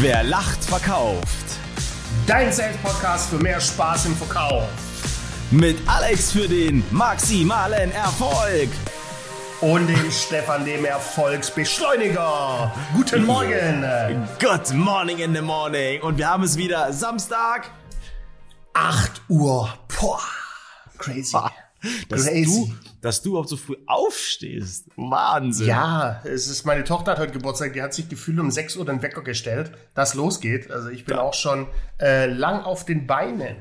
Wer lacht, verkauft. Dein Sales-Podcast für mehr Spaß im Verkauf. Mit Alex für den maximalen Erfolg. Und dem Stefan, dem Erfolgsbeschleuniger. Guten Morgen. Good morning in the morning. Und wir haben es wieder Samstag. 8 Uhr. Boah. Crazy. Dass Crazy. du, dass du überhaupt so früh aufstehst. Wahnsinn. Ja, es ist, meine Tochter hat heute Geburtstag, die hat sich gefühlt um 6 Uhr den Wecker gestellt, dass losgeht. Also ich bin auch schon äh, lang auf den Beinen.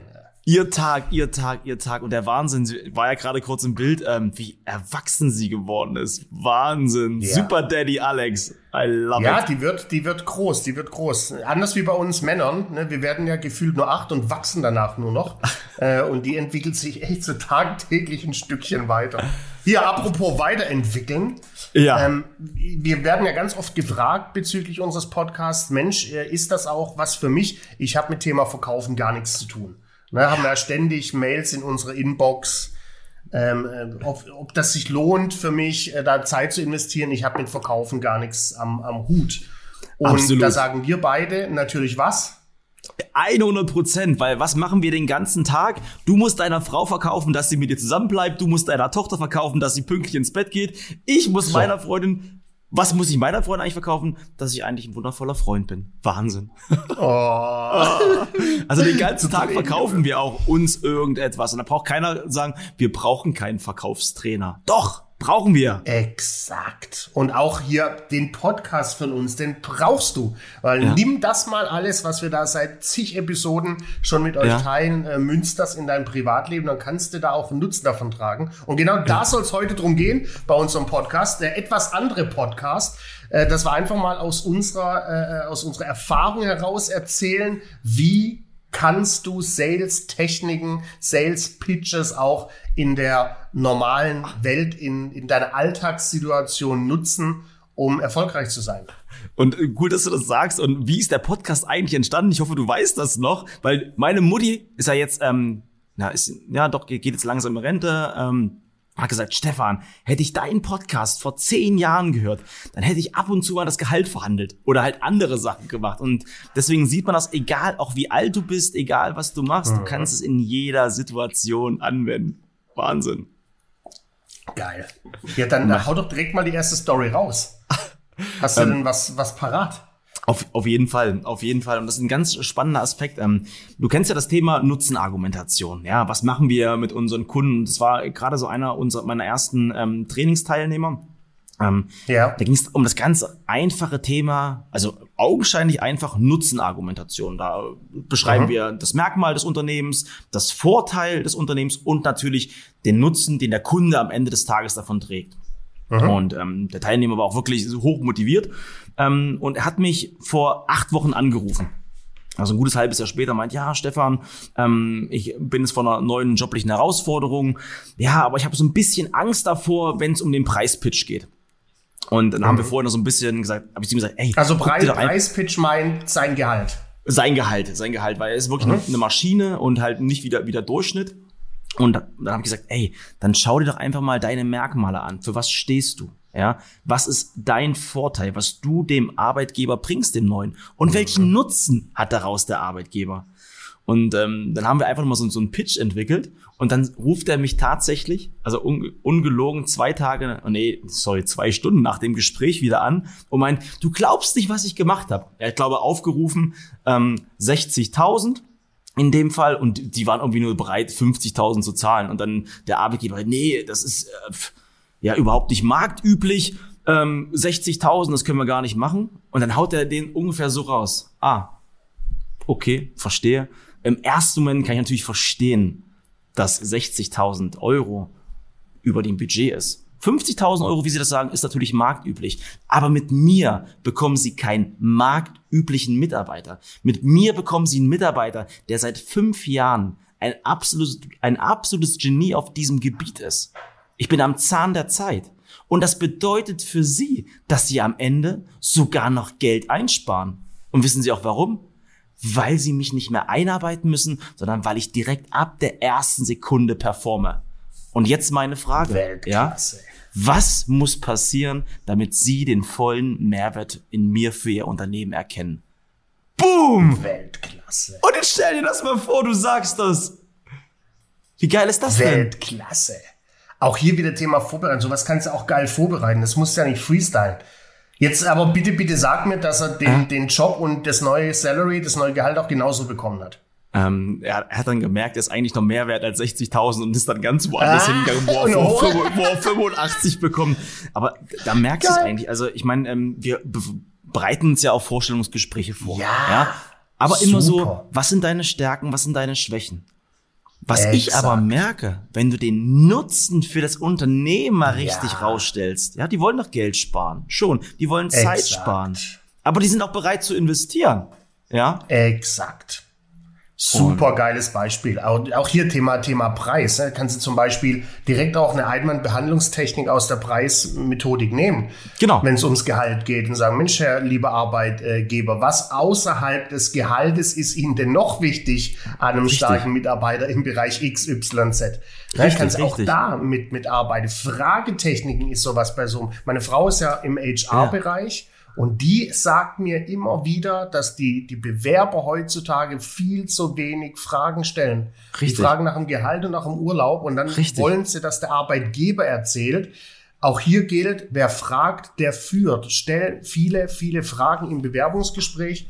Ihr Tag, ihr Tag, ihr Tag. Und der Wahnsinn, sie war ja gerade kurz im Bild, ähm, wie erwachsen sie geworden ist. Wahnsinn. Ja. Super Daddy Alex. I love Ja, it. die wird, die wird groß, die wird groß. Anders wie bei uns Männern. Ne? Wir werden ja gefühlt nur acht und wachsen danach nur noch. äh, und die entwickelt sich echt so tagtäglich ein Stückchen weiter. Hier, apropos weiterentwickeln. Ja. Ähm, wir werden ja ganz oft gefragt bezüglich unseres Podcasts, Mensch, äh, ist das auch was für mich? Ich habe mit Thema Verkaufen gar nichts zu tun. Ne, haben ja ständig Mails in unserer Inbox, ähm, äh, ob, ob das sich lohnt für mich, äh, da Zeit zu investieren. Ich habe mit Verkaufen gar nichts am, am Hut. Und Absolut. da sagen wir beide natürlich was? 100 Prozent, weil was machen wir den ganzen Tag? Du musst deiner Frau verkaufen, dass sie mit dir zusammenbleibt. Du musst deiner Tochter verkaufen, dass sie pünktlich ins Bett geht. Ich muss So. meiner Freundin, was muss ich meiner Freundin eigentlich verkaufen? Dass ich eigentlich ein wundervoller Freund bin. Wahnsinn. Oh. Also den ganzen Tag verkaufen wir auch uns irgendetwas. Und da braucht keiner sagen, wir brauchen keinen Verkaufstrainer. Doch, brauchen wir. Exakt. Und auch hier den Podcast von uns, den brauchst du. Weil Ja. nimm das mal alles, was wir da seit zig Episoden schon mit euch Ja. teilen, äh, münz das in dein Privatleben, dann kannst du da auch einen Nutzen davon tragen. Und genau da soll es heute drum gehen bei unserem Podcast. Der etwas andere Podcast, äh, das war einfach mal aus unserer, äh, aus unserer Erfahrung heraus erzählen, wie kannst du Sales-Techniken, Sales-Pitches auch in der normalen Welt, in, in deiner Alltagssituation nutzen, um erfolgreich zu sein. Und äh, gut, dass du das sagst. Und wie ist der Podcast eigentlich entstanden? Ich hoffe, du weißt das noch, weil meine Mutti ist ja jetzt, ähm, na, ist, ja doch, geht jetzt langsam in Rente. Ähm, hat gesagt, Stefan, hätte ich deinen Podcast vor zehn Jahren gehört, dann hätte ich ab und zu mal das Gehalt verhandelt oder halt andere Sachen gemacht. Und deswegen sieht man das, egal auch wie alt du bist, egal was du machst, du kannst es in jeder Situation anwenden. Wahnsinn. Geil. Ja, dann hau doch direkt mal die erste Story raus. Hast du denn was, was parat? Auf, auf jeden Fall, auf jeden Fall. Und das ist ein ganz spannender Aspekt. Ähm, du kennst ja das Thema Nutzenargumentation. Ja, was machen wir mit unseren Kunden? Das war gerade so einer unserer meiner ersten ähm, Trainingsteilnehmer. Ähm, Ja. Da ging es um das ganz einfache Thema, also augenscheinlich einfach Nutzenargumentation. Da beschreiben Mhm. wir das Merkmal des Unternehmens, das Vorteil des Unternehmens und natürlich den Nutzen, den der Kunde am Ende des Tages davon trägt. Und ähm, der Teilnehmer war auch wirklich hoch motiviert. Ähm, und er hat mich vor acht Wochen angerufen. Also ein gutes halbes Jahr später meint, ja, Stefan, ähm, ich bin jetzt vor einer neuen joblichen Herausforderung. Ja, aber ich habe so ein bisschen Angst davor, wenn es um den Preispitch geht. Und dann haben wir vorhin noch so ein bisschen gesagt, habe ich zu ihm gesagt, ey, Also Preis, Preispitch meint sein Gehalt. sein Gehalt, sein Gehalt, weil er ist wirklich eine Maschine und halt nicht wieder wieder Durchschnitt. Und dann, dann habe ich gesagt, ey, dann schau dir doch einfach mal deine Merkmale an. Für was stehst du? Ja, was ist dein Vorteil, was du dem Arbeitgeber bringst, dem neuen? Und welchen Nutzen hat daraus der Arbeitgeber? Und ähm, dann haben wir einfach mal so, so einen Pitch entwickelt und dann ruft er mich tatsächlich, also un, ungelogen zwei Tage, oh nee, sorry, zwei Stunden nach dem Gespräch wieder an und meint, du glaubst nicht, was ich gemacht habe. Er hat, glaube aufgerufen ähm, 60.000 in dem Fall und die waren irgendwie nur bereit, 50.000 zu zahlen. Und dann der Arbeitgeber, nee, das ist äh, ja überhaupt nicht marktüblich. Ähm, 60.000, das können wir gar nicht machen. Und dann haut er den ungefähr so raus. Ah, okay, verstehe. Im ersten Moment kann ich natürlich verstehen, dass 60.000 Euro über dem Budget ist. 50.000 Euro, wie Sie das sagen, ist natürlich marktüblich. Aber mit mir bekommen Sie keinen marktüblichen Mitarbeiter. Mit mir bekommen Sie einen Mitarbeiter, der seit fünf Jahren ein absolutes, ein absolutes Genie auf diesem Gebiet ist. Ich bin am Zahn der Zeit. Und das bedeutet für Sie, dass Sie am Ende sogar noch Geld einsparen. Und wissen Sie auch warum? Weil Sie mich nicht mehr einarbeiten müssen, sondern weil ich direkt ab der ersten Sekunde performe. Und jetzt meine Frage. Weltklasse. Ja? Was muss passieren, damit Sie den vollen Mehrwert in mir für Ihr Unternehmen erkennen? Boom! Weltklasse. Und jetzt stell dir das mal vor, du sagst das. Wie geil ist das denn? Weltklasse. Auch hier wieder Thema Vorbereitung. Sowas kannst du auch geil vorbereiten. Das musst du ja nicht freestylen. Jetzt aber bitte, bitte sag mir, dass er den, den Job und das neue Salary, das neue Gehalt auch genauso bekommen hat. Ähm, er, er hat dann gemerkt, er ist eigentlich noch mehr wert als 60.000 und ist dann ganz woanders Ah, hingegangen, wo er, hoch. er- wo er 85 bekommt. Aber da merkst du es eigentlich. Also ich meine, ähm, wir be- bereiten uns ja auf Vorstellungsgespräche vor. Ja, Aber immer so, super. was sind deine Stärken, was sind deine Schwächen? Was ich Exakt. aber merke, wenn du den Nutzen für das Unternehmen mal richtig Ja. rausstellst, ja, die wollen doch Geld sparen, schon, die wollen Zeit Exakt. sparen, aber die sind auch bereit zu investieren, ja. Exakt. Super geiles Beispiel. Auch, auch hier Thema, Thema Preis. Ne? Kannst du zum Beispiel direkt auch eine Einwandbehandlungstechnik aus der Preismethodik nehmen. Genau. Wenn es ums Gehalt geht und sagen, Mensch, Herr lieber Arbeitgeber, was außerhalb des Gehaltes ist Ihnen denn noch wichtig an einem Richtig. starken Mitarbeiter im Bereich XYZ? Ne? Richtig, kannst auch richtig. da mit, mitarbeiten. Fragetechniken ist sowas bei so einem. Meine Frau ist ja im HR-Bereich. Und die sagt mir immer wieder, dass die, die Bewerber heutzutage viel zu wenig Fragen stellen. Richtig. Die fragen nach dem Gehalt und nach dem Urlaub und dann Richtig. wollen sie, dass der Arbeitgeber erzählt. Auch hier gilt, wer fragt, der führt. Stell viele, viele Fragen im Bewerbungsgespräch,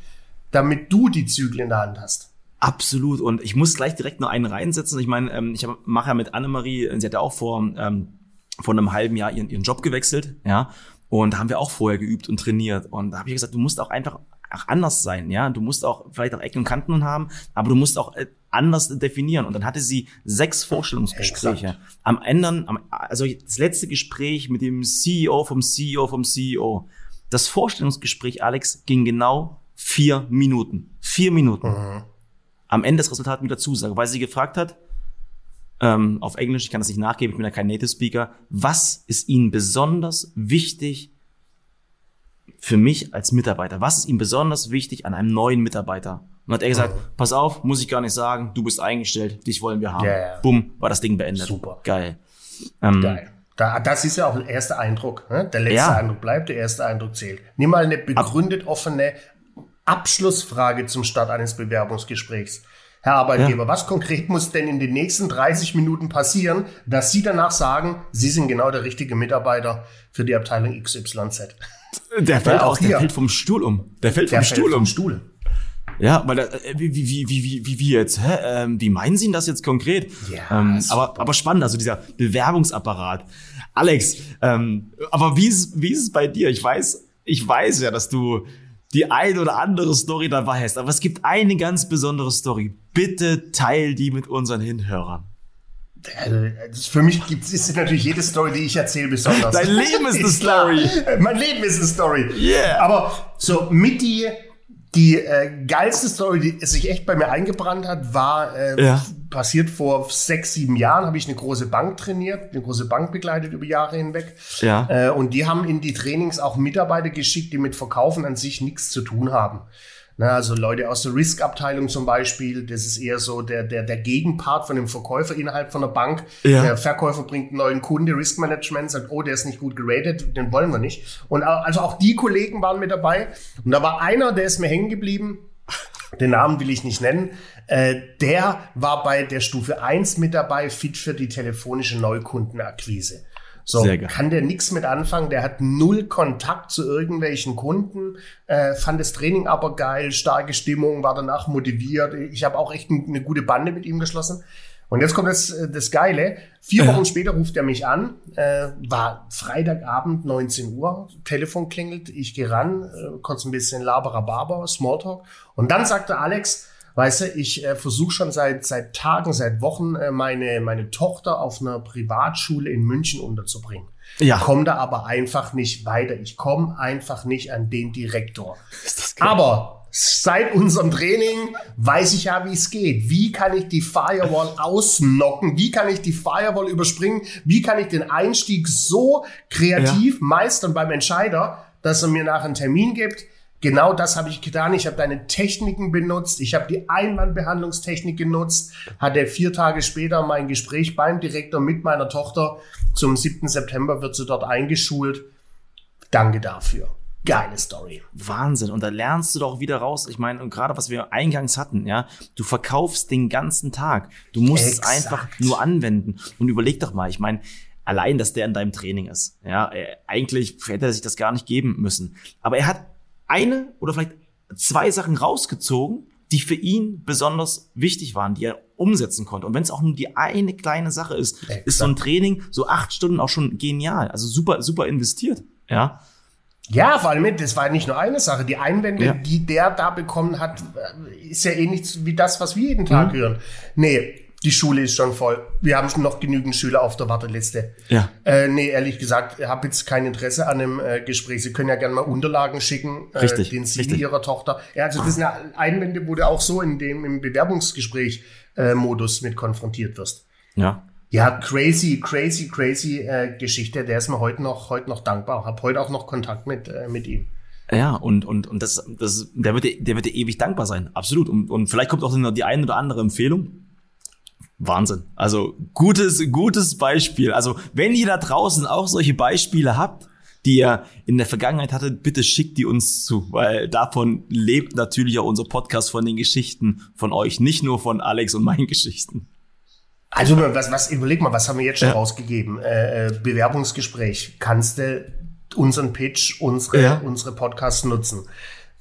damit du die Zügel in der Hand hast. Absolut. Und ich muss gleich direkt noch einen reinsetzen. Ich meine, ähm, ich mache ja mit Annemarie, sie hat ja auch vor, ähm, vor einem halben Jahr ihren, ihren Job gewechselt, ja. Und da haben wir auch vorher geübt und trainiert. Und da habe ich gesagt, du musst auch einfach auch anders sein, ja. Du musst auch vielleicht auch Ecken und Kanten haben, aber du musst auch äh, anders definieren. Und dann hatte sie sechs Vorstellungsgespräche. Exakt. Am Ende, also das letzte Gespräch mit dem CEO vom CEO vom CEO. Das Vorstellungsgespräch, Alex, ging genau vier Minuten. Vier Minuten am Ende das Resultat mit der Zusage, weil sie gefragt hat, ähm, auf Englisch, ich kann das nicht nachgeben, ich bin ja kein Native Speaker, was ist Ihnen besonders wichtig für mich als Mitarbeiter? Was ist Ihnen besonders wichtig an einem neuen Mitarbeiter? Und hat er gesagt, pass auf, muss ich gar nicht sagen, du bist eingestellt, dich wollen wir haben. Ja. Bumm, war das Ding beendet. Super. Geil. Ähm, Geil. Da, das ist ja auch der erste Eindruck. Ne? Der letzte Ja. Eindruck bleibt, der erste Eindruck zählt. Nimm mal eine begründet offene Abschlussfrage zum Start eines Bewerbungsgesprächs. Herr Arbeitgeber, was konkret muss denn in den nächsten 30 Minuten passieren, dass Sie danach sagen, Sie sind genau der richtige Mitarbeiter für die Abteilung XYZ? Der fällt Ja, auch aus, der fällt vom Stuhl um. Der fällt vom Der Stuhl fällt um. vom Stuhl. Ja, weil äh, wie, wie, wie, wie, wie, wie, jetzt? Hä? Ähm, wie meinen Sie das jetzt konkret? Ja, ähm, aber, aber spannend, also dieser Bewerbungsapparat. Alex, ähm, aber wie ist, wie ist es bei dir? Ich weiß, ich weiß ja, dass du die ein oder andere Story dabei hast, aber es gibt eine ganz besondere Story. Bitte teil die mit unseren Hinhörern. Für mich gibt ist natürlich jede Story, die ich erzähle, besonders. Dein Leben ist eine. Story. Mein Leben ist eine Story. Yeah. Aber so mit die, die äh, geilste Story, die sich echt bei mir eingebrannt hat, war äh, Ja. passiert vor sechs, sieben Jahren. Habe ich eine große Bank trainiert, eine große Bank begleitet über Jahre hinweg. Ja. Äh, und die haben in die Trainings auch Mitarbeiter geschickt, die mit Verkaufen an sich nichts zu tun haben. Na, also Leute aus der Risk-Abteilung zum Beispiel, das ist eher so der, der, der Gegenpart von dem Verkäufer innerhalb von der Bank. Ja. Der Verkäufer bringt einen neuen Kunde, Risk Management sagt, oh, der ist nicht gut geratet, den wollen wir nicht. Und also auch die Kollegen waren mit dabei. Und da war einer, der ist mir hängen geblieben, den Namen will ich nicht nennen, äh, der war bei der Stufe 1 mit dabei, fit für die telefonische Neukundenakquise. So, kann der nichts mit anfangen, der hat null Kontakt zu irgendwelchen Kunden, äh, fand das Training aber geil, starke Stimmung, war danach motiviert. Ich habe auch echt ein- eine gute Bande mit ihm geschlossen. Und jetzt kommt das, äh, das Geile. Vier Ja. Wochen später ruft er mich an, äh, war Freitagabend, 19 Uhr, Telefon klingelt, ich gehe ran, äh, kurz ein bisschen Laberababer, Smalltalk. Und dann sagte Alex, weißt du, ich äh, versuche schon seit, seit Tagen, seit Wochen äh, meine, meine Tochter auf einer Privatschule in München unterzubringen. Ja. Komme da aber einfach nicht weiter. Ich komme einfach nicht an den Direktor. Ist das? Aber seit unserem Training weiß ich ja, wie es geht. Wie kann ich die Firewall ausnocken? Wie kann ich die Firewall überspringen? Wie kann ich den Einstieg so kreativ meistern beim Entscheider, dass er mir nachher einen Termin gibt? Genau das habe ich getan. Ich habe deine Techniken benutzt. Ich habe die Einwandbehandlungstechnik genutzt. Hatte vier Tage später mein Gespräch beim Direktor mit meiner Tochter. Zum 7. September wird sie dort eingeschult. Danke dafür. geile Story. Wahnsinn. Und da lernst du doch wieder raus. Ich meine, und gerade was wir eingangs hatten, ja, du verkaufst den ganzen Tag. Du musst Exakt. es einfach nur anwenden. Und überleg doch mal, ich meine, allein, dass der in deinem Training ist. Ja, eigentlich hätte er sich das gar nicht geben müssen. Aber er hat eine oder vielleicht zwei Sachen rausgezogen, die für ihn besonders wichtig waren, die er umsetzen konnte. Und wenn es auch nur die eine kleine Sache ist, Exakt. ist so ein Training, so acht Stunden auch schon genial. Also super, super investiert. Ja. Ja, vor allem, das war nicht nur eine Sache. Die Einwände, ja. die der da bekommen hat, ist ja eh nichts wie das, was wir jeden Tag mhm. hören. Nee, die Schule ist schon voll. Wir haben schon noch genügend Schüler auf der Warteliste. Ja. Äh, nee, ehrlich gesagt, ich habe jetzt kein Interesse an einem äh, Gespräch. Sie können ja gerne mal Unterlagen schicken, äh, richtig, den CV richtig. Ihrer Tochter. Ja, also das sind ja Einwände, wo du auch so in dem im Bewerbungsgespräch äh, Modus mit konfrontiert wirst. Ja. Ja, crazy, crazy, crazy äh, Geschichte. Der ist mir heute noch, heute noch dankbar. Hab heute auch noch Kontakt mit, äh, mit ihm. Ja, und, und, und das, das, der wird, der wird dir ewig dankbar sein. Absolut. Und, und vielleicht kommt auch noch die eine oder andere Empfehlung. Wahnsinn. Also gutes, gutes Beispiel. Also wenn ihr da draußen auch solche Beispiele habt, die ihr in der Vergangenheit hattet, bitte schickt die uns zu, weil davon lebt natürlich auch unser Podcast von den Geschichten von euch, nicht nur von Alex und meinen Geschichten. Also was, was überleg mal, was haben wir jetzt schon ja. rausgegeben? Äh, äh, Bewerbungsgespräch. Kannst du unseren Pitch, unsere, ja. unsere Podcasts nutzen?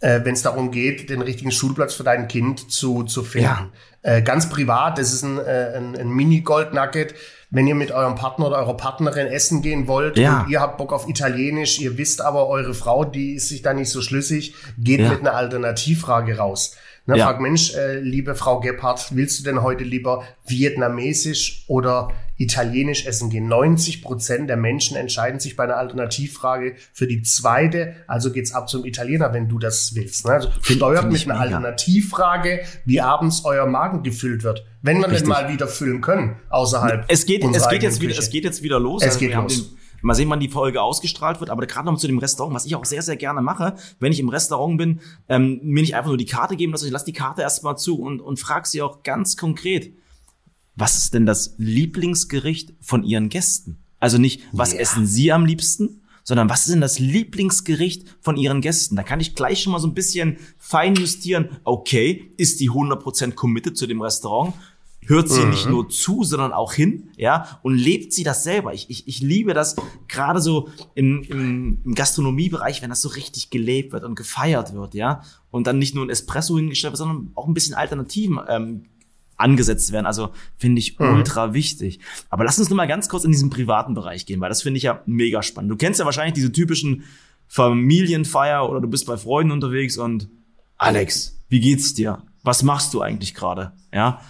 Äh, Wenn es darum geht, den richtigen Schulplatz für dein Kind zu, zu finden. Ja. Äh, ganz privat, das ist ein, äh, ein, ein Mini-Gold-Nugget. Wenn ihr mit eurem Partner oder eurer Partnerin essen gehen wollt ja. und ihr habt Bock auf Italienisch, ihr wisst aber, eure Frau, die ist sich da nicht so schlüssig, geht ja. mit einer Alternativfrage raus. Ne, ja. Frag, Mensch, äh, liebe Frau Gebhardt, willst du denn heute lieber vietnamesisch oder italienisch essen gehen? 90 Prozent der Menschen entscheiden sich bei einer Alternativfrage für die zweite, also geht's ab zum Italiener, wenn du das willst. Ne? Also steuert mit einer Alternativfrage, wie abends euer Magen gefüllt wird. Wenn wir denn mal wieder füllen können, außerhalb. Es geht, es geht jetzt wieder, es geht jetzt wieder los. Es also geht los Mal sehen, wann die Folge ausgestrahlt wird. Aber gerade noch zu dem Restaurant, was ich auch sehr, sehr gerne mache, wenn ich im Restaurant bin, ähm, mir nicht einfach nur die Karte geben lasse, ich lasse die Karte erstmal zu und, und frage sie auch ganz konkret, was ist denn das Lieblingsgericht von ihren Gästen? Also nicht, was yeah. essen sie am liebsten, sondern was ist denn das Lieblingsgericht von ihren Gästen? Da kann ich gleich schon mal so ein bisschen fein justieren. Okay, ist die 100% committed zu dem Restaurant? Hört sie mhm. nicht nur zu, sondern auch hin, ja, und lebt sie das selber. Ich, ich, ich liebe das gerade so im, im, im Gastronomiebereich, wenn das so richtig gelebt wird und gefeiert wird, ja, und dann nicht nur ein Espresso hingestellt wird, sondern auch ein bisschen Alternativen ähm, angesetzt werden. Also finde ich mhm. ultra wichtig. Aber lass uns nur mal ganz kurz in diesen privaten Bereich gehen, weil das finde ich ja mega spannend. Du kennst ja wahrscheinlich diese typischen Familienfeier oder du bist bei Freunden unterwegs und Alex, wie geht's dir? Was machst du eigentlich gerade? Ja,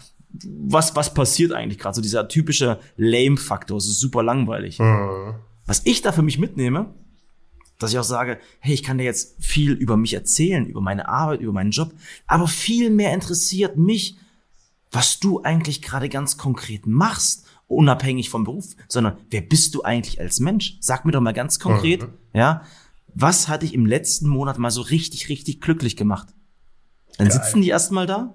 was, was passiert eigentlich gerade? So dieser typische Lame-Faktor, ist super langweilig. Mhm. Was ich da für mich mitnehme, dass ich auch sage, hey, ich kann dir jetzt viel über mich erzählen, über meine Arbeit, über meinen Job, aber viel mehr interessiert mich, was du eigentlich gerade ganz konkret machst, unabhängig vom Beruf, sondern wer bist du eigentlich als Mensch? Sag mir doch mal ganz konkret, mhm. ja, was hat dich im letzten Monat mal so richtig, richtig glücklich gemacht? Dann Geil. sitzen die erstmal da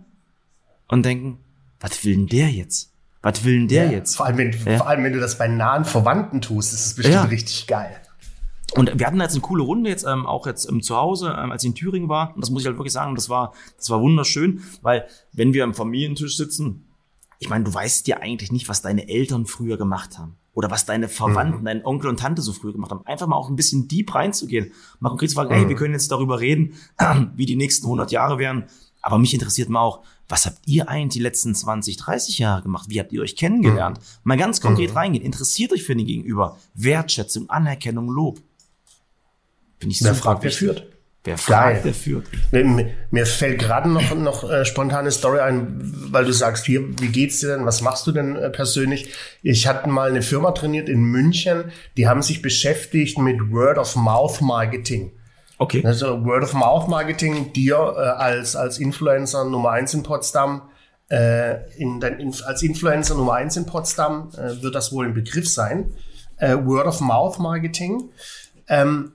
und denken, was will denn der jetzt? Was will denn der ja, jetzt? Vor allem, wenn, ja. vor allem, wenn du das bei nahen Verwandten tust, ist es bestimmt ja. richtig geil. Und wir hatten jetzt eine coole Runde jetzt ähm, auch jetzt ähm, zu Hause, ähm, als ich in Thüringen war. Und das muss ich halt wirklich sagen, das war das war wunderschön, weil wenn wir am Familientisch sitzen, ich meine, du weißt ja eigentlich nicht, was deine Eltern früher gemacht haben oder was deine Verwandten, mhm. dein Onkel und Tante so früher gemacht haben. Einfach mal auch ein bisschen deep reinzugehen, mal konkret zu fragen, mhm. hey, wir können jetzt darüber reden, wie die nächsten 100 Jahre werden. Aber mich interessiert mal auch, was habt ihr eigentlich die letzten 20, 30 Jahre gemacht? Wie habt ihr euch kennengelernt? Mhm. Mal ganz konkret mhm. reingehen. Interessiert euch für den Gegenüber. Wertschätzung, Anerkennung, Lob. Bin ich Wer fragt, wer führt? Wer fragt, Geil. der führt. Mir, mir fällt gerade noch, noch äh, spontane Story ein, weil du sagst, hier, wie geht's dir denn? Was machst du denn äh, persönlich? Ich hatte mal eine Firma trainiert in München, die haben sich beschäftigt mit Word of Mouth Marketing. Okay. Also Word of Mouth Marketing, dir äh, als, als Influencer Nummer eins in Potsdam, äh, in dein, als Influencer Nummer eins in Potsdam äh, wird das wohl ein Begriff sein. Äh, Word of Mouth Marketing. Ähm,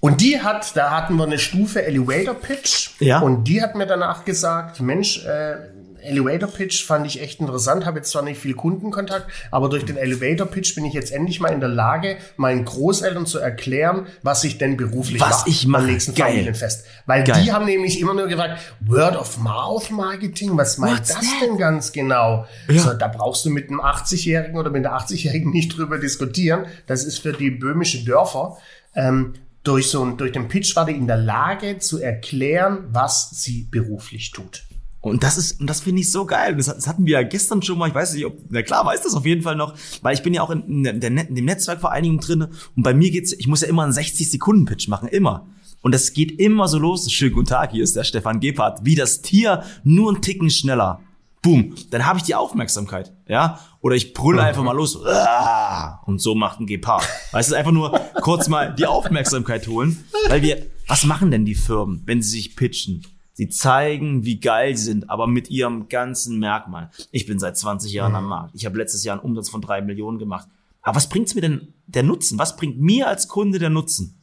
und die hat, da hatten wir eine Stufe Elevator Pitch. Ja. Und die hat mir danach gesagt, Mensch, äh, Elevator Pitch fand ich echt interessant, habe jetzt zwar nicht viel Kundenkontakt, aber durch den Elevator Pitch bin ich jetzt endlich mal in der Lage, meinen Großeltern zu erklären, was ich denn beruflich Was mache ich mache. beim nächsten Geil. Familienfest. Weil Geil. die haben nämlich immer nur gefragt, Word of Mouth Marketing, was meint What's das that? denn ganz genau? Ja. So, da brauchst du mit einem 80-Jährigen oder mit einer 80-Jährigen nicht drüber diskutieren. Das ist für die böhmische Dörfer. Ähm, durch so durch den Pitch war die in der Lage zu erklären, was sie beruflich tut. Und das ist, und das finde ich so geil. Das, das hatten wir ja gestern schon mal. Ich weiß nicht, ob, na klar, weiß das auf jeden Fall noch, weil ich bin ja auch in, in, der, in dem Netzwerkvereinigung drinne und bei mir geht's, ich muss ja immer einen 60-Sekunden-Pitch machen, immer. Und das geht immer so los. Schönen guten Tag, hier ist der Stefan Gebhardt. Wie das Tier, nur einen Ticken schneller. Boom. Dann habe ich die Aufmerksamkeit, ja? Oder ich brülle einfach mal los. Ah! Und so macht ein Gepard. Weißt du, einfach nur kurz mal die Aufmerksamkeit holen. Weil wir, was machen denn die Firmen, wenn sie sich pitchen? Sie zeigen, wie geil sie sind, aber mit ihrem ganzen Merkmal. Ich bin seit 20 Jahren am Markt. Ich habe letztes Jahr einen Umsatz von drei Millionen gemacht. Aber was bringt's mir denn der Nutzen? Was bringt mir als Kunde der Nutzen?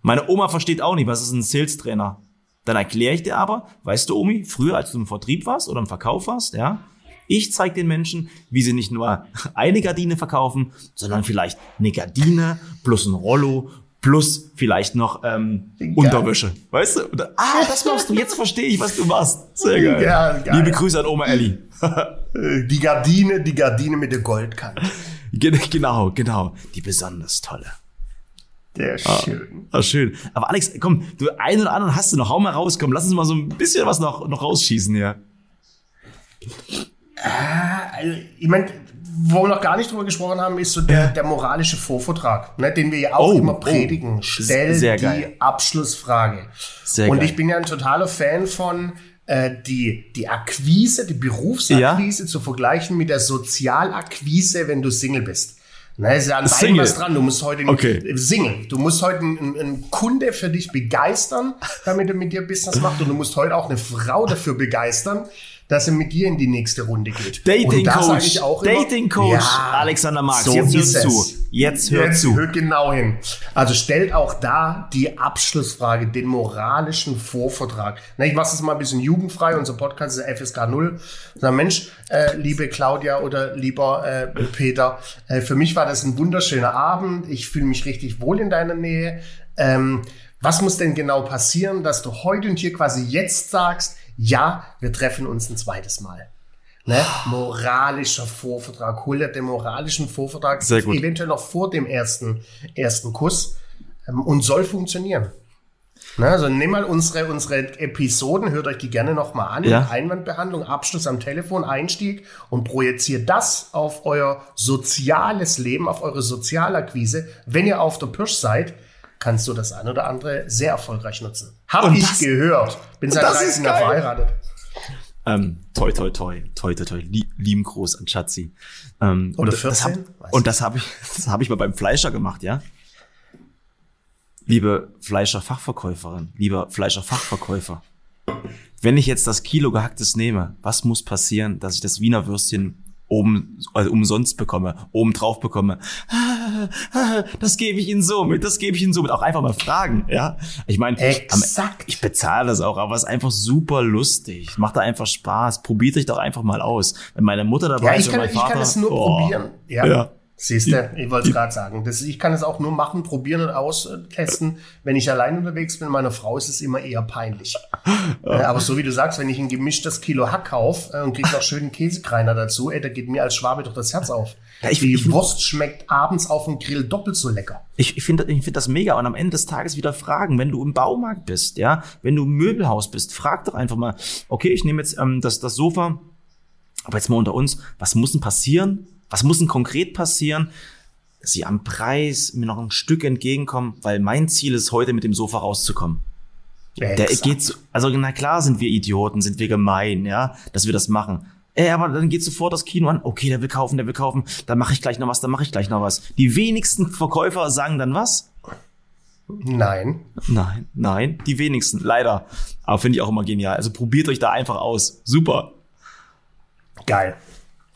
Meine Oma versteht auch nicht, was ist ein Sales-Trainer. Dann erkläre ich dir aber, weißt du, Omi, früher, als du im Vertrieb warst oder im Verkauf warst, ja, ich zeige den Menschen, wie sie nicht nur eine Gardine verkaufen, sondern vielleicht eine Gardine plus ein Rollo plus vielleicht noch ähm, Unterwäsche. Weißt du? Oder, ah, das machst du, jetzt verstehe ich, was du machst. Sehr geil. Ja, geil. Liebe Grüße an Oma Elli. Äh, Die Gardine, die Gardine mit der Goldkante. Gen- genau, genau. Die besonders tolle. Sehr schön. Ah, schön. Aber Alex, komm, du einen oder anderen hast du noch. Hau mal raus, komm, lass uns mal so ein bisschen was noch, noch rausschießen hier. Also, ich meine, wo wir noch gar nicht drüber gesprochen haben, ist so der, der moralische Vorvertrag, ne, den wir ja auch Oh, immer oh. predigen. Stell Sehr die geil. Abschlussfrage. Sehr Und geil. ich bin ja ein totaler Fan von äh, die, die Akquise, die Berufsakquise zu vergleichen mit der Sozialakquise, wenn du Single bist. Na, ist ja an Single. was dran. Du musst heute Okay. Single. Du musst heute einen, einen Kunde für dich begeistern, damit er mit dir Business macht. Und du musst heute auch eine Frau dafür begeistern, dass er mit dir in die nächste Runde geht. Dating Coach, ich auch immer, Dating Coach ja, Alexander Marx. so jetzt hört es. zu. Jetzt hört Jetzt zu. hört genau hin. Also stellt auch da die Abschlussfrage, den moralischen Vorvertrag. Na, ich mache es mal ein bisschen jugendfrei. Unser Podcast ist FSK 0. Sag, Mensch, äh, liebe Claudia oder lieber äh, Peter, äh, für mich war das ein wunderschöner Abend. Ich fühle mich richtig wohl in deiner Nähe. Ähm, was muss denn genau passieren, dass du heute und hier quasi jetzt sagst, ja, wir treffen uns ein zweites Mal? Ne? Moralischer Vorvertrag. Hol dir den moralischen Vorvertrag Sehr gut. eventuell noch vor dem ersten, ersten Kuss ähm, und soll funktionieren. Ne? Also nimm mal unsere, unsere Episoden, hört euch die gerne nochmal an. Ja. Einwandbehandlung, Abschluss am Telefon, Einstieg und projiziert das auf euer soziales Leben, auf eure Sozialakquise. Wenn ihr auf der Pirsch seid, kannst du das ein oder andere sehr erfolgreich nutzen. Hab Und ich das- gehört. Bin seit das ist 13 Jahren verheiratet. Ähm, toi, toi, toi, toi, toi, toi. Lie- Lieben Gruß an Schatzi. Ähm, Oder und das 14? hab, und das habe ich, das habe ich mal beim Fleischer gemacht, ja. Liebe Fleischer-Fachverkäuferin, lieber Fleischer-Fachverkäufer, wenn ich jetzt das Kilo gehacktes nehme, was muss passieren, dass ich das Wiener Würstchen oben, also umsonst bekomme, oben drauf bekomme? Ah, ah, Das gebe ich Ihnen so mit, das gebe ich Ihnen so mit. Auch einfach mal fragen, ja. Ich meine, Exakt. ich bezahle das auch, aber es ist einfach super lustig. Macht da einfach Spaß. Probiert euch doch einfach mal aus. Wenn meine Mutter dabei Ja, ist ich und kann, mein ich Vater, kann es nur oh, probieren. Ja. Ja. Siehst du, ich wollte es gerade sagen. Das, ich kann es auch nur machen, probieren und austesten. Wenn ich allein unterwegs bin, meiner Frau ist es immer eher peinlich. Äh, aber so wie du sagst, wenn ich ein gemischtes Kilo Hack kaufe äh, und krieg noch schönen Käsekreiner dazu, ey, da geht mir als Schwabe doch das Herz auf. Ja, ich- Die ich- Wurst schmeckt abends auf dem Grill doppelt so lecker. Ich, ich finde ich find das mega. Und am Ende des Tages wieder fragen, wenn du im Baumarkt bist, ja, wenn du im Möbelhaus bist, frag doch einfach mal, okay, ich nehme jetzt ähm, das, das Sofa, aber jetzt mal unter uns, was muss denn passieren? Was muss denn konkret passieren, dass sie am Preis mir noch ein Stück entgegenkommen, weil mein Ziel ist heute mit dem Sofa rauszukommen. Der Exakt. geht, so- also na klar sind wir Idioten, sind wir gemein, ja, dass wir das machen. Ey, aber dann geht sofort das Kino an. Okay, der will kaufen, der will kaufen. Dann mache ich gleich noch was, dann mache ich gleich noch was. Die wenigsten Verkäufer sagen dann was? Nein. Nein, nein, die wenigsten, leider. Aber finde ich auch immer genial. Also probiert euch da einfach aus. Super. Geil.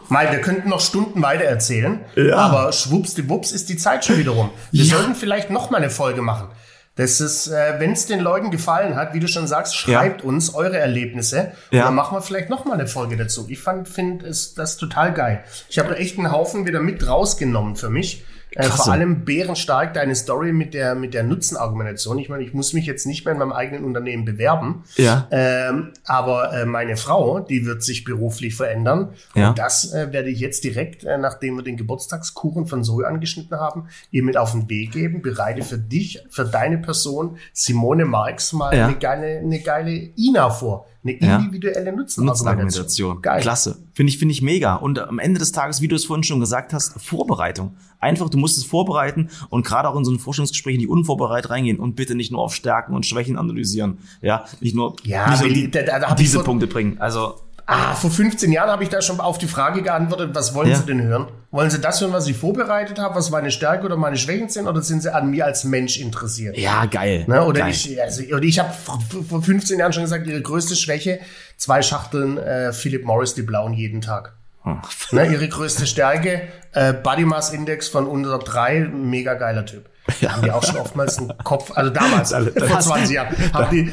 Mai, wir könnten noch Stunden weiter erzählen, Ja. aber schwuppsdiwupps ist die Zeit schon wieder rum. Wir Ja. sollten vielleicht noch mal eine Folge machen. Das ist, äh, wenn es den Leuten gefallen hat, wie du schon sagst, schreibt ja. uns eure Erlebnisse. Ja. Und dann machen wir vielleicht noch mal eine Folge dazu. Ich fand, finde es das total geil. Ich habe echt einen Haufen wieder mit rausgenommen für mich. Äh, vor allem bärenstark deine Story mit der, mit der Nutzenargumentation. Ich meine, ich muss mich jetzt nicht mehr in meinem eigenen Unternehmen bewerben. Ja. Ähm, aber äh, meine Frau, die wird sich beruflich verändern. Ja. Und das äh, werde ich jetzt direkt, äh, nachdem wir den Geburtstagskuchen von Zoe angeschnitten haben, ihr mit auf den Weg geben. Bereite für dich, für deine Person, Simone Marx, mal ja. eine geile, eine geile Ina vor. Eine individuelle ja. Nutzenargumentation. Geil. Klasse. Finde ich, finde ich mega. Und am Ende des Tages, wie du es vorhin schon gesagt hast, Vorbereitung. Einfach, du musst es vorbereiten und gerade auch in so ein Forschungsgespräch die unvorbereitet reingehen und bitte nicht nur auf Stärken und Schwächen analysieren. Ja, nicht nur, ja, nicht nur die, da, da diese Punkte bringen. Also, Ah, vor 15 Jahren habe ich da schon auf die Frage geantwortet, was wollen ja. Sie denn hören? Wollen Sie das hören, was ich vorbereitet habe, was meine Stärke oder meine Schwächen sind, oder sind Sie an mir als Mensch interessiert? Ja, geil. Ne? Oder geil. ich, also, oder ich habe vor 15 Jahren schon gesagt, Ihre größte Schwäche, zwei Schachteln äh, Philip Morris, die blauen jeden Tag. Hm. Ne, ihre größte Stärke, äh, Body Mass Index von unter drei, mega geiler Typ. Ja. Haben die auch schon oftmals einen Kopf, also damals, vor 20 Jahren, haben die,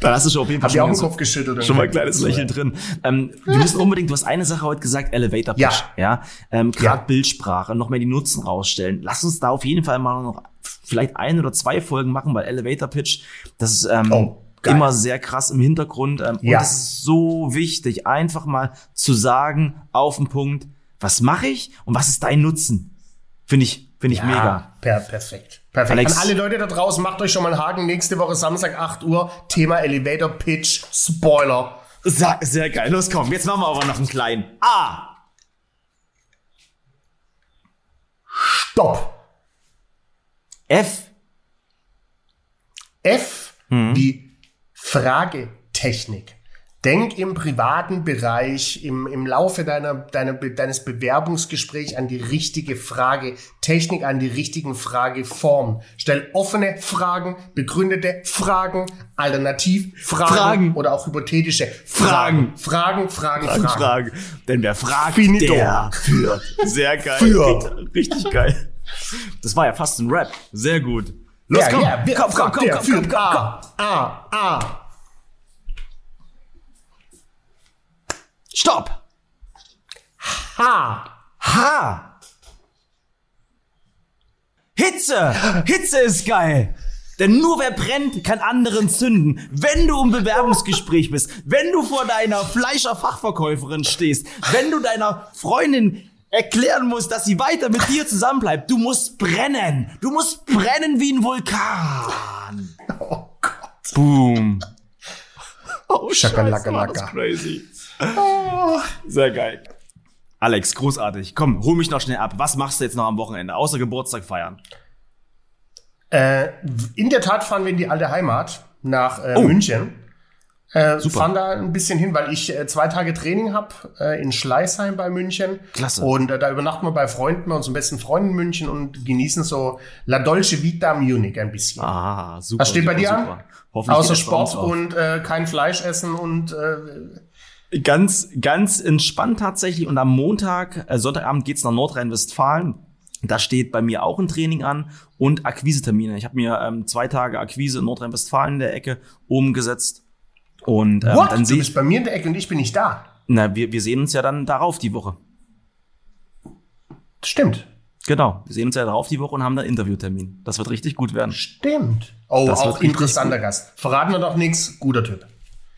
da hast du schon auf jeden Fall schon, auch den Kopf geschüttelt. Schon mal ein kleines Lächeln drin. Ähm, wir müssen unbedingt, du hast eine Sache heute gesagt, Elevator Pitch. Ja. ja? Ähm, Gerade ja. Bildsprache, noch mehr die Nutzen rausstellen. Lass uns da auf jeden Fall mal noch vielleicht ein oder zwei Folgen machen, weil Elevator Pitch, das ist ähm, oh, immer sehr krass im Hintergrund. Ähm, ja. Und es ist so wichtig, einfach mal zu sagen, auf den Punkt, was mache ich und was ist dein Nutzen? Finde ich, finde ich ja, mega. Per perfekt. Perfekt. Alex. An alle Leute da draußen, macht euch schon mal einen Haken. Nächste Woche Samstag 8 Uhr. Thema Elevator Pitch Spoiler. Sehr, sehr geil. Los, komm. Jetzt machen wir aber noch einen kleinen. A. Stopp. F. F hm. wie Fragetechnik. Denk im privaten Bereich, im, im Laufe deiner, deiner, deines Bewerbungsgesprächs an die richtige Frage, Technik an die richtigen Frageformen. Stell offene Fragen, begründete Fragen, Alternativfragen Fragen. oder auch hypothetische Fragen. Fragen, Fragen, Fragen, Fragen. Fragen. Denn wer fragt, Finito. der führt. Sehr geil. Führt. Richtig geil. Das war ja fast ein Rap. Sehr gut. Los, ja, komm. Ja, komm, komm, komm, komm, komm, komm, komm. A, A, A. Stopp! Ha! Ha! Hitze! Hitze ist geil! Denn nur wer brennt, kann anderen zünden. Wenn du im Bewerbungsgespräch bist, wenn du vor deiner Fleischerfachverkäuferin stehst, wenn du deiner Freundin erklären musst, dass sie weiter mit dir zusammenbleibt, du musst brennen. Du musst brennen wie ein Vulkan. Oh Gott. Boom. Oh, Scheiße, crazy. Oh, sehr geil. Alex, großartig. Komm, hol mich noch schnell ab. Was machst du jetzt noch am Wochenende, außer Geburtstag feiern? Äh, in der Tat fahren wir in die alte Heimat nach äh, oh. München. Äh, Super. fahren da ein bisschen hin, weil ich äh, zwei Tage Training habe äh, in Schleißheim bei München. Klasse. Und äh, da übernachten wir bei Freunden, bei unseren besten Freunden in München und genießen so La Dolce Vita Munich ein bisschen. Ah, super. Was steht super, bei dir super. an? Außer Sport und äh, kein Fleisch essen und äh, Ganz, ganz entspannt tatsächlich. Und am Montag, äh, Sonntagabend geht's nach Nordrhein-Westfalen. Da steht bei mir auch ein Training an und Akquisetermine. Ich habe mir ähm, zwei Tage Akquise in Nordrhein-Westfalen in der Ecke umgesetzt. Und ähm, What? dann du bist bei mir in der Ecke und ich bin nicht da. Na, wir, wir sehen uns ja dann darauf die Woche. Stimmt. Genau, wir sehen uns ja darauf die Woche und haben dann Interviewtermin. Das wird richtig gut werden. Stimmt. Oh, das auch interessanter Gast. Verraten wir doch nichts. Guter Typ.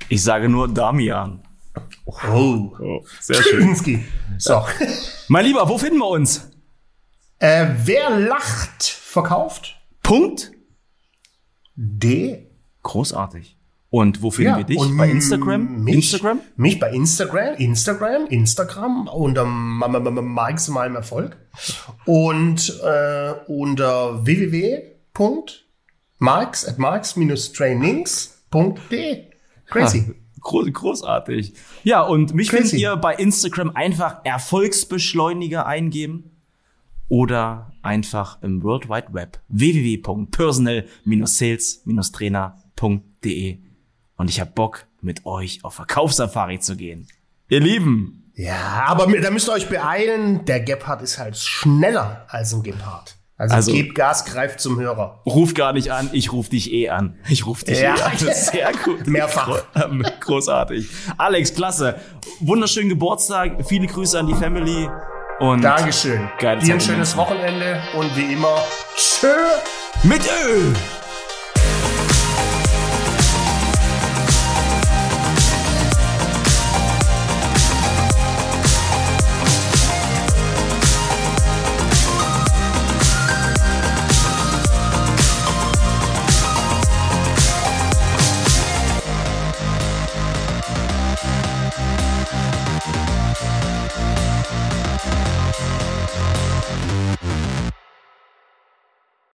Ich sage nur Damian. Oh, oh sehr schön. So. mein Lieber, wo finden wir uns? Äh, wer lacht, verkauft. Punkt. D. Großartig. Und wo finden ja, wir dich? Bei Instagram? Mich, Instagram? Mich bei Instagram, Instagram, Instagram unter Mike's meinem Erfolg und äh, unter www.marks at marks-trainings.de. Crazy. Groß, großartig. Ja, und mich Crazy. findet ihr bei Instagram einfach Erfolgsbeschleuniger eingeben oder einfach im World Wide Web www.personal-sales-trainer.de und ich hab Bock, mit euch auf Verkaufssafari zu gehen. Ihr Lieben. Ja, aber da müsst ihr euch beeilen. Der Gepard ist halt schneller als ein Gepard. Also, also gebt Gas, greift zum Hörer. Ruf gar nicht an, ich ruf dich eh an. Ich ruf dich ja. eh an. Sehr gut. Mehrfach. Großartig. Alex, klasse. Wunderschönen Geburtstag. Viele Grüße an die Family. Und Dankeschön. Dir ein schönes Wochenende und wie immer, tschö mit Ö.